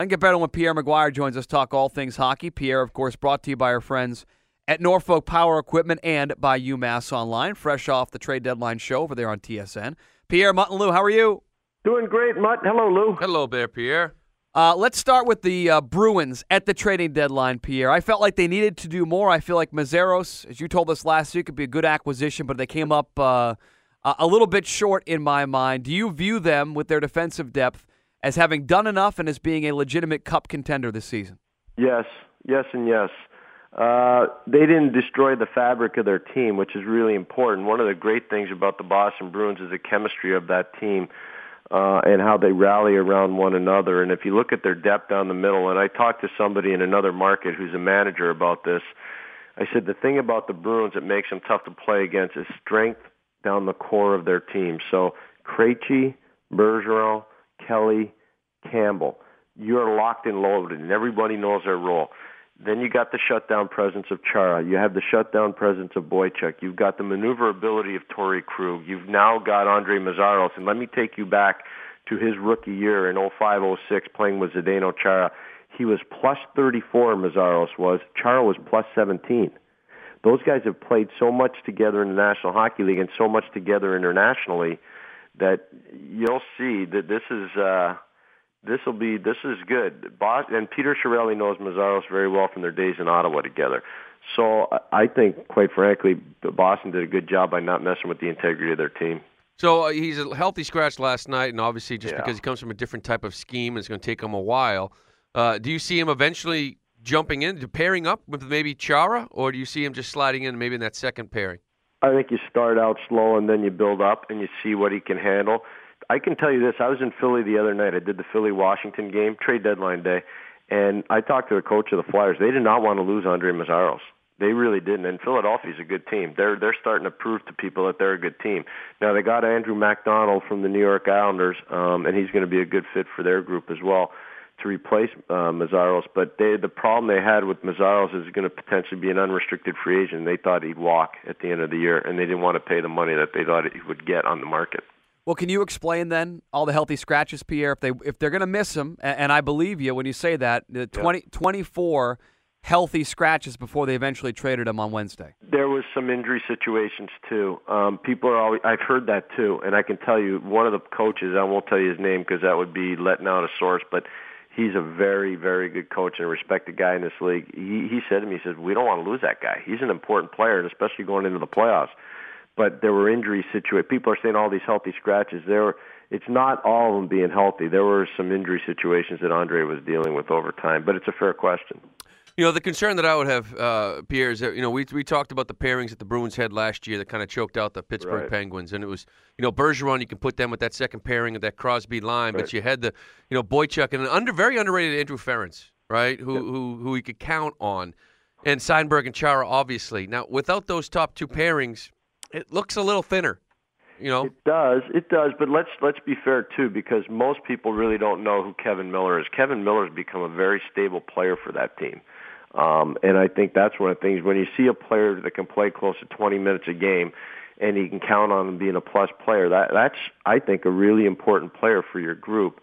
And get better when Pierre McGuire joins us talk all things hockey. Pierre, of course, brought to you by our friends at Norfolk Power Equipment and by UMass Online, fresh off the trade deadline show over there on TSN. Pierre, Mutt, and Lou, how are you? Doing great, Mutt. Hello, Lou. Hello there, Pierre. Uh, let's start with the uh, Bruins at the trading deadline, Pierre. I felt like they needed to do more. I feel like Meszaros, as you told us last week, could be a good acquisition, but they came up uh, a little bit short in my mind. Do you view them with their defensive depth as having done enough and as being a legitimate cup contender this season? Yes, yes, and yes. Uh, they didn't destroy the fabric of their team, which is really important. One of the great things about the Boston Bruins is the chemistry of that team uh, and how they rally around one another. And if you look at their depth down the middle, and I talked to somebody in another market who's a manager about this, I said the thing about the Bruins that makes them tough to play against is strength down the core of their team. So Krejci, Bergeron, Kelly, Campbell, you're locked and loaded, and everybody knows their role. Then you got the shutdown presence of Chara. You have the shutdown presence of Boychuk. You've got the maneuverability of Torey Krug. You've now got Andre Meszaros. And let me take you back to his rookie year in 05-06 playing with Zdeno Chara. He was plus 34, Meszaros was. Chara was plus 17. Those guys have played so much together in the National Hockey League and so much together internationally that you'll see that this is uh, – this will be this is good. Bos- and Peter Chiarelli knows Meszaros very well from their days in Ottawa together. So I think, quite frankly, Boston did a good job by not messing with the integrity of their team. So uh, he's a healthy scratch last night, and obviously just Yeah. because he comes from a different type of scheme, it's going to take him a while. Uh, do you see him eventually jumping in, pairing up with maybe Chara, or do you see him just sliding in maybe in that second pairing? I think you start out slow and then you build up and you see what he can handle. I can tell you this: I was in Philly the other night. I did the Philly Washington game, trade deadline day, and I talked to the coach of the Flyers. They did not want to lose Andre Meszaros. They really didn't. And Philadelphia's a good team. They're they're starting to prove to people that they're a good team. Now they got Andrew MacDonald from the New York Islanders, um, and he's going to be a good fit for their group as well to replace uh, Meszaros. But they, the problem they had with Meszaros is going to potentially be an unrestricted free agent. They thought he'd walk at the end of the year, and they didn't want to pay the money that they thought he would get on the market. Well, can you explain then all the healthy scratches, Pierre? If they if they're going to miss him, and, and I believe you when you say that, the 20, 24 healthy scratches before they eventually traded him on Wednesday. There was some injury situations too. Um, people are always, I've heard that too, and I can tell you one of the coaches. I won't tell you his name because that would be letting out a source, but he's a very, very good coach and a respected guy in this league. He, he said to me, he says, "We don't want to lose that guy. He's an important player, and especially going into the playoffs." But there were injury situations. People are saying all these healthy scratches. There, were, it's not all of them being healthy. There were some injury situations that Andre was dealing with over time. But it's a fair question. You know, the concern that I would have, uh, Pierre, is that, you know, we, we talked about the pairings that the Bruins had last year that kind of choked out the Pittsburgh Right. Penguins. And it was, you know, Bergeron, you can put them with that second pairing of that Crosby line, but you had the, you know, Boychuk and an under very underrated Andrew Ference, right, who, who, who you could count on. And Seidenberg and Chara, obviously. Now, without those top two pairings, it looks a little thinner, you know? It does, it does. But let's let's be fair too, because most people really don't know who Kevan Miller is. Kevan Miller has become a very stable player for that team. Um, and I think that's one of the things when you see a player that can play close to 20 minutes a game, and you can count on him being a plus player. That that's I think a really important player for your group.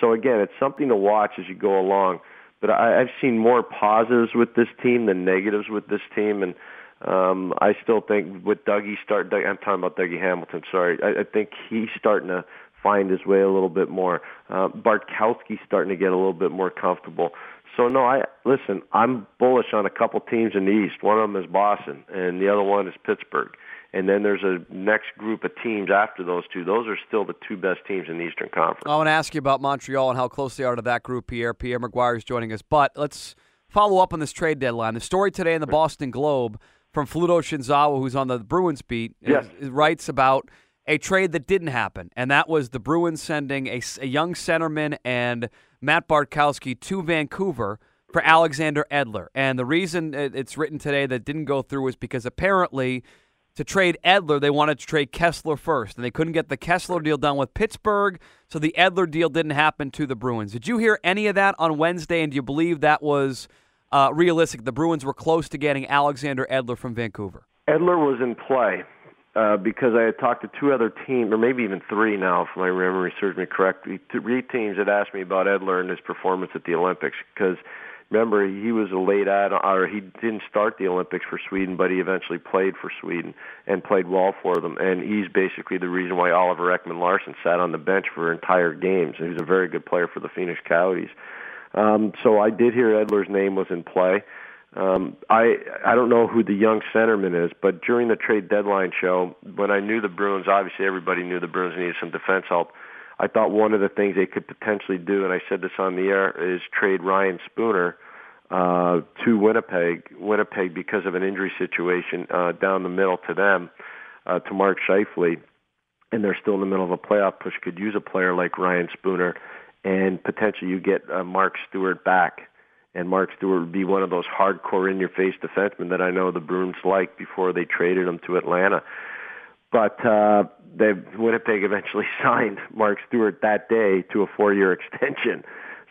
So again, it's something to watch as you go along. But I, I've seen more positives with this team than negatives with this team, and um, I still think with Dougie start. Doug, I'm talking about Dougie Hamilton. Sorry, I, I think he's starting to find his way a little bit more. Uh, Bartkowski's starting to get a little bit more comfortable. So no, I listen. I'm bullish on a couple teams in the East. One of them is Boston, and the other one is Pittsburgh. And then there's a next group of teams after those two. Those are still the two best teams in the Eastern Conference. I want to ask you about Montreal and how close they are to that group, Pierre. Pierre McGuire is joining us. But let's follow up on this trade deadline. The story today in the Boston Globe from Fluto Shinzawa, who's on the Bruins beat, yes. writes about a trade that didn't happen, and that was the Bruins sending a, a young centerman and Matt Bartkowski to Vancouver for Alexander Edler. And the reason it's written today that didn't go through is because apparently to trade Edler, they wanted to trade Kesler first, and they couldn't get the Kesler deal done with Pittsburgh, so the Edler deal didn't happen to the Bruins. Did you hear any of that on Wednesday, and do you believe that was uh, realistic? The Bruins were close to getting Alexander Edler from Vancouver. Edler was in play uh, because I had talked to two other teams, or maybe even three now, if my memory serves me correctly. Three teams had asked me about Edler and his performance at the Olympics because remember he was a late add or he didn't start the Olympics for Sweden, but he eventually played for Sweden and played well for them. And he's basically the reason why Oliver Ekman Larsson sat on the bench for entire games. He was a very good player for the Phoenix Coyotes. Um, so I did hear Edler's name was in play. Um, I I don't know who the young centerman is, but during the trade deadline show, when I knew the Bruins, obviously everybody knew the Bruins needed some defense help. I thought one of the things they could potentially do, and I said this on the air, is trade Ryan Spooner uh, to Winnipeg, Winnipeg because of an injury situation uh, down the middle to them, uh, to Mark Scheifele, and they're still in the middle of a playoff push. Could use a player like Ryan Spooner, and potentially you get uh, Mark Stuart back and Mark Stuart would be one of those hardcore in-your-face defensemen that I know the Bruins liked before they traded him to Atlanta. But uh, they Winnipeg eventually signed Mark Stuart that day to a four-year extension,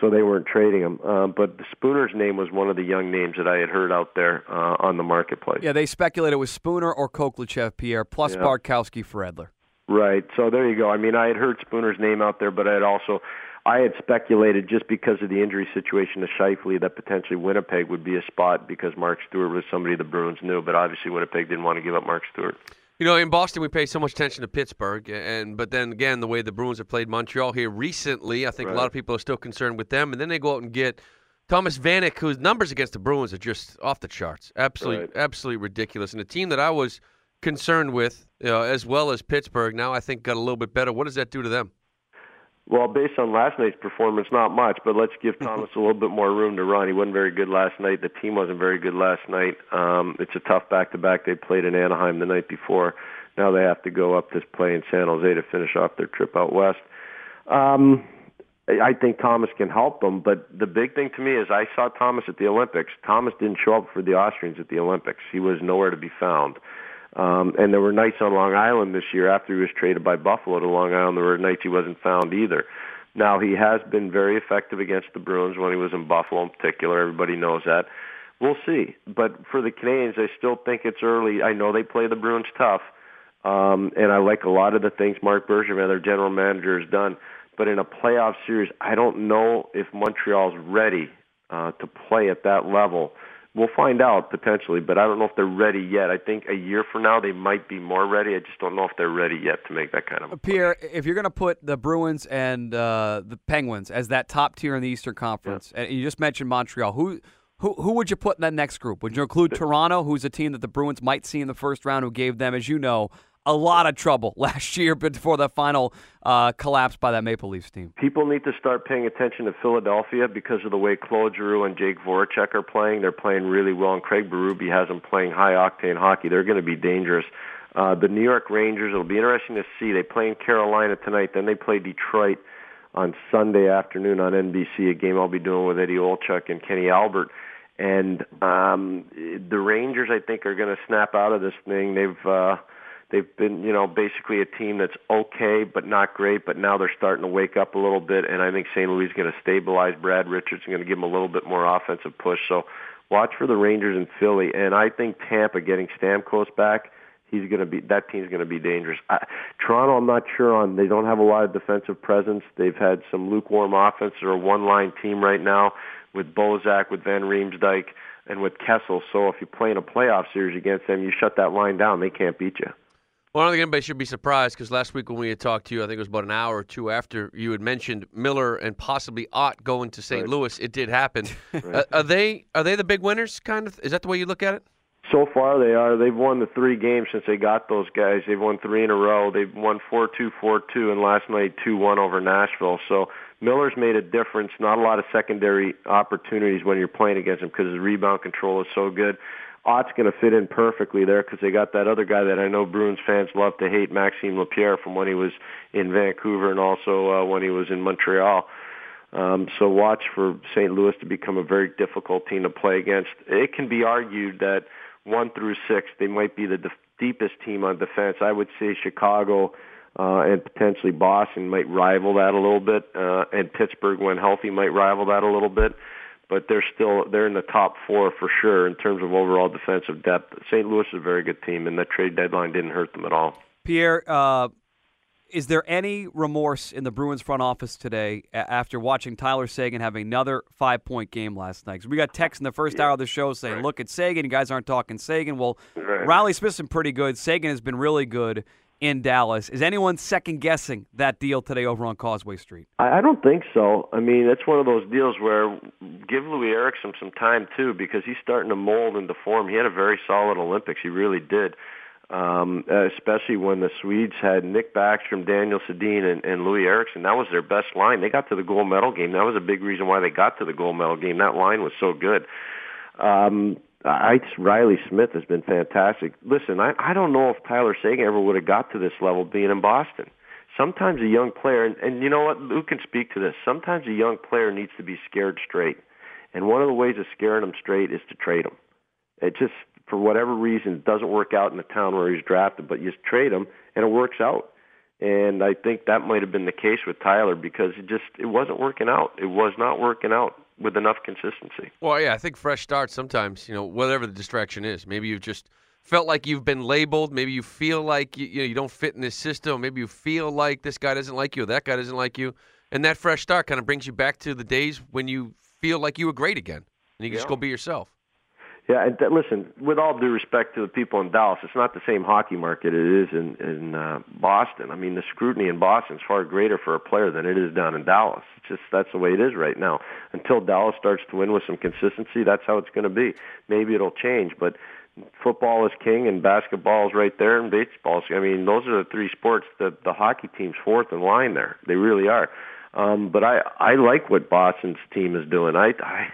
so they weren't trading him. Uh, but the Spooner's name was one of the young names that I had heard out there uh, on the marketplace. Yeah, they speculated it was Spooner or Khokhlachev, Pierre, plus yeah. Bartkowski for Edler. Right. So there you go. I mean, I had heard Spooner's name out there, but I had also I had speculated just because of the injury situation to Scheifele that potentially Winnipeg would be a spot because Mark Stuart was somebody the Bruins knew, but obviously Winnipeg didn't want to give up Mark Stuart. You know, in Boston, we pay so much attention to Pittsburgh, and but then again, the way the Bruins have played Montreal here recently, I think right. a lot of people are still concerned with them. And then they go out and get Thomas Vanek, whose numbers against the Bruins are just off the charts, absolutely, right. absolutely ridiculous. And a team that I was concerned with, know, as well as Pittsburgh, now I think got a little bit better. What does that do to them? Well, based on last night's performance, not much, but let's give Thomas a little bit more room to run. He wasn't very good last night. The team wasn't very good last night. Um, it's a tough back-to-back. They played in Anaheim the night before. Now they have to go up to play in San Jose to finish off their trip out west. Um, I think Thomas can help them, but the big thing to me is I saw Thomas at the Olympics. Thomas didn't show up for the Austrians at the Olympics. He was nowhere to be found. Um, and there were nights on Long Island this year after he was traded by Buffalo to Long Island. There were nights he wasn't found either. Now he has been very effective against the Bruins when he was in Buffalo in particular. Everybody knows that. We'll see. But for the Canadiens, I still think it's early. I know they play the Bruins tough, um, and I like a lot of the things Marc Bergevin, their general manager, has done. But in a playoff series, I don't know if Montreal's ready uh, to play at that level We'll find out potentially, but I don't know if they're ready yet. I think a year from now they might be more ready. I just don't know if they're ready yet to make that kind of. A Pierre, if you're going to put the Bruins and uh, the Penguins as that top tier in the Eastern Conference, yeah. and you just mentioned Montreal, who who who would you put in that next group? Would you include Toronto, who's a team that the Bruins might see in the first round, who gave them, as you know, a lot of trouble last year before the final uh, collapse by that Maple Leafs team. People need to start paying attention to Philadelphia because of the way Claude Giroux and Jake Voracek are playing. They're playing really well, and Craig Berube has them playing high-octane hockey. They're going to be dangerous. Uh, the New York Rangers, it'll be interesting to see. They play in Carolina tonight. Then they play Detroit on Sunday afternoon on NBC, a game I'll be doing with Eddie Olczyk and Kenny Albert. And um, the Rangers, I think, are going to snap out of this thing. They've uh, They've been, you know, basically a team that's okay but not great, but now they're starting to wake up a little bit, and I think St. Louis is going to stabilize Brad Richards and going to give him a little bit more offensive push. So watch for the Rangers and Philly, and I think Tampa getting Stamkos back, he's going to be that team's going to be dangerous. I, Toronto, I'm not sure on. They don't have a lot of defensive presence. They've had some lukewarm offense. They're a one-line team right now with Bozak, with Van Riemsdyk, and with Kessel. So if you play in a playoff series against them, you shut that line down. They can't beat you. Well, I don't think anybody should be surprised because last week when we had talked to you, I think it was about an hour or two after you had mentioned Miller and possibly Ott going to St. Right. Louis. It did happen. right. uh, are they are they the big winners? Kind of is that the way you look at it? So far, they are. They've won the three games since they got those guys. They've won three in a row. They've won four two, four two, and last night two one over Nashville. So Miller's made a difference. Not a lot of secondary opportunities when you're playing against him because his rebound control is so good. Ott's going to fit in perfectly there because they got that other guy that I know Bruins fans love to hate, Maxime Lapierre, from when he was in Vancouver and also uh, when he was in Montreal. Um, so watch for St. Louis to become a very difficult team to play against. It can be argued that one through six, they might be the def- deepest team on defense. I would say Chicago uh, and potentially Boston might rival that a little bit, uh, and Pittsburgh, when healthy, might rival that a little bit. But they're still they're in the top four for sure in terms of overall defensive depth. St. Louis is a very good team, and the trade deadline didn't hurt them at all. Pierre, uh, is there any remorse in the Bruins front office today after watching Tyler Seguin have another five point game last night? we got texts in the first yeah. hour of the show saying, right. look at Seguin, You guys aren't talking Seguin." Well, right. Reilly Smith's been pretty good. Seguin has been really good in Dallas. Is anyone second guessing that deal today over on Causeway Street? I don't think so. I mean, it's one of those deals where give Loui Eriksson some time too because he's starting to mold into form. He had a very solid Olympics. He really did um, especially when the Swedes had Nick Backstrom, Daniel Sedin, and, and Loui Eriksson. That was their best line. They got to the gold medal game. That was a big reason why they got to the gold medal game. That line was so good. Um, I, Reilly Smith has been fantastic. Listen, I, I don't know if Tyler Seguin ever would have got to this level being in Boston. Sometimes a young player, and, and you know what, who can speak to this? Sometimes a young player needs to be scared straight. And one of the ways of scaring them straight is to trade them. It just for whatever reason doesn't work out in the town where he's drafted, but you trade him and it works out. And I think that might have been the case with Tyler because it just it wasn't working out. It was not working out with enough consistency. Well, yeah, I think fresh starts sometimes, you know, whatever the distraction is. Maybe you've just felt like you've been labeled. Maybe you feel like you, you know you don't fit in this system. Maybe you feel like this guy doesn't like you, or that guy doesn't like you, and that fresh start kind of brings you back to the days when you feel like you were great again, and you can yeah. just go be yourself. Yeah, and listen, with all due respect to the people in Dallas, it's not the same hockey market it is in in uh, Boston. I mean, the scrutiny in Boston is far greater for a player than it is down in Dallas. It's just that's the way it is right now. Until Dallas starts to win with some consistency, that's how it's going to be. Maybe it'll change, but football is king and basketball is right there and baseball I mean, those are the three sports that the hockey team's fourth in line there. They really are. Um, but I I like what Boston's team is doing. I I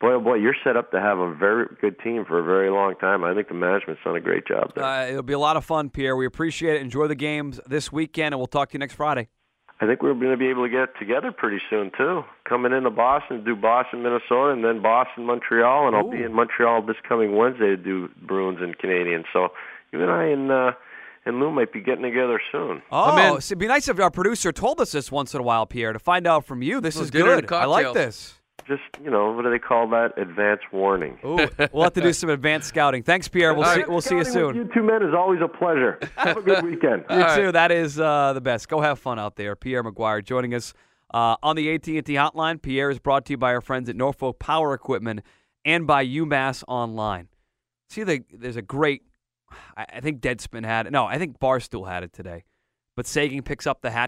boy, oh boy, you're set up to have a very good team for a very long time. I think the management's done a great job there. Uh, it'll be a lot of fun, Pierre. We appreciate it. Enjoy the games this weekend, and we'll talk to you next Friday. I think we're going to be able to get together pretty soon too. Coming into Boston, to do Boston, Minnesota, and then Boston, Montreal, and Ooh. I'll be in Montreal this coming Wednesday to do Bruins and Canadiens. So you and I and uh, and Lou might be getting together soon. Oh, so it'd be nice if our producer told us this once in a while, Pierre, to find out from you. This is good. I like this just you know what do they call that? Advance warning. Ooh, we'll have to do some advanced scouting. Thanks, Pierre. We'll see. We'll see you soon. you two men is always a pleasure. Have a good weekend. you All too. Right. That is uh, the best. Go have fun out there. Pierre McGuire joining us uh, on the AT&T hotline. Pierre is brought to you by our friends at Norfolk Power Equipment and by UMass Online. See, the, there's a great. I think Deadspin had it. No, I think Barstool had it today. But Seguin picks up the hat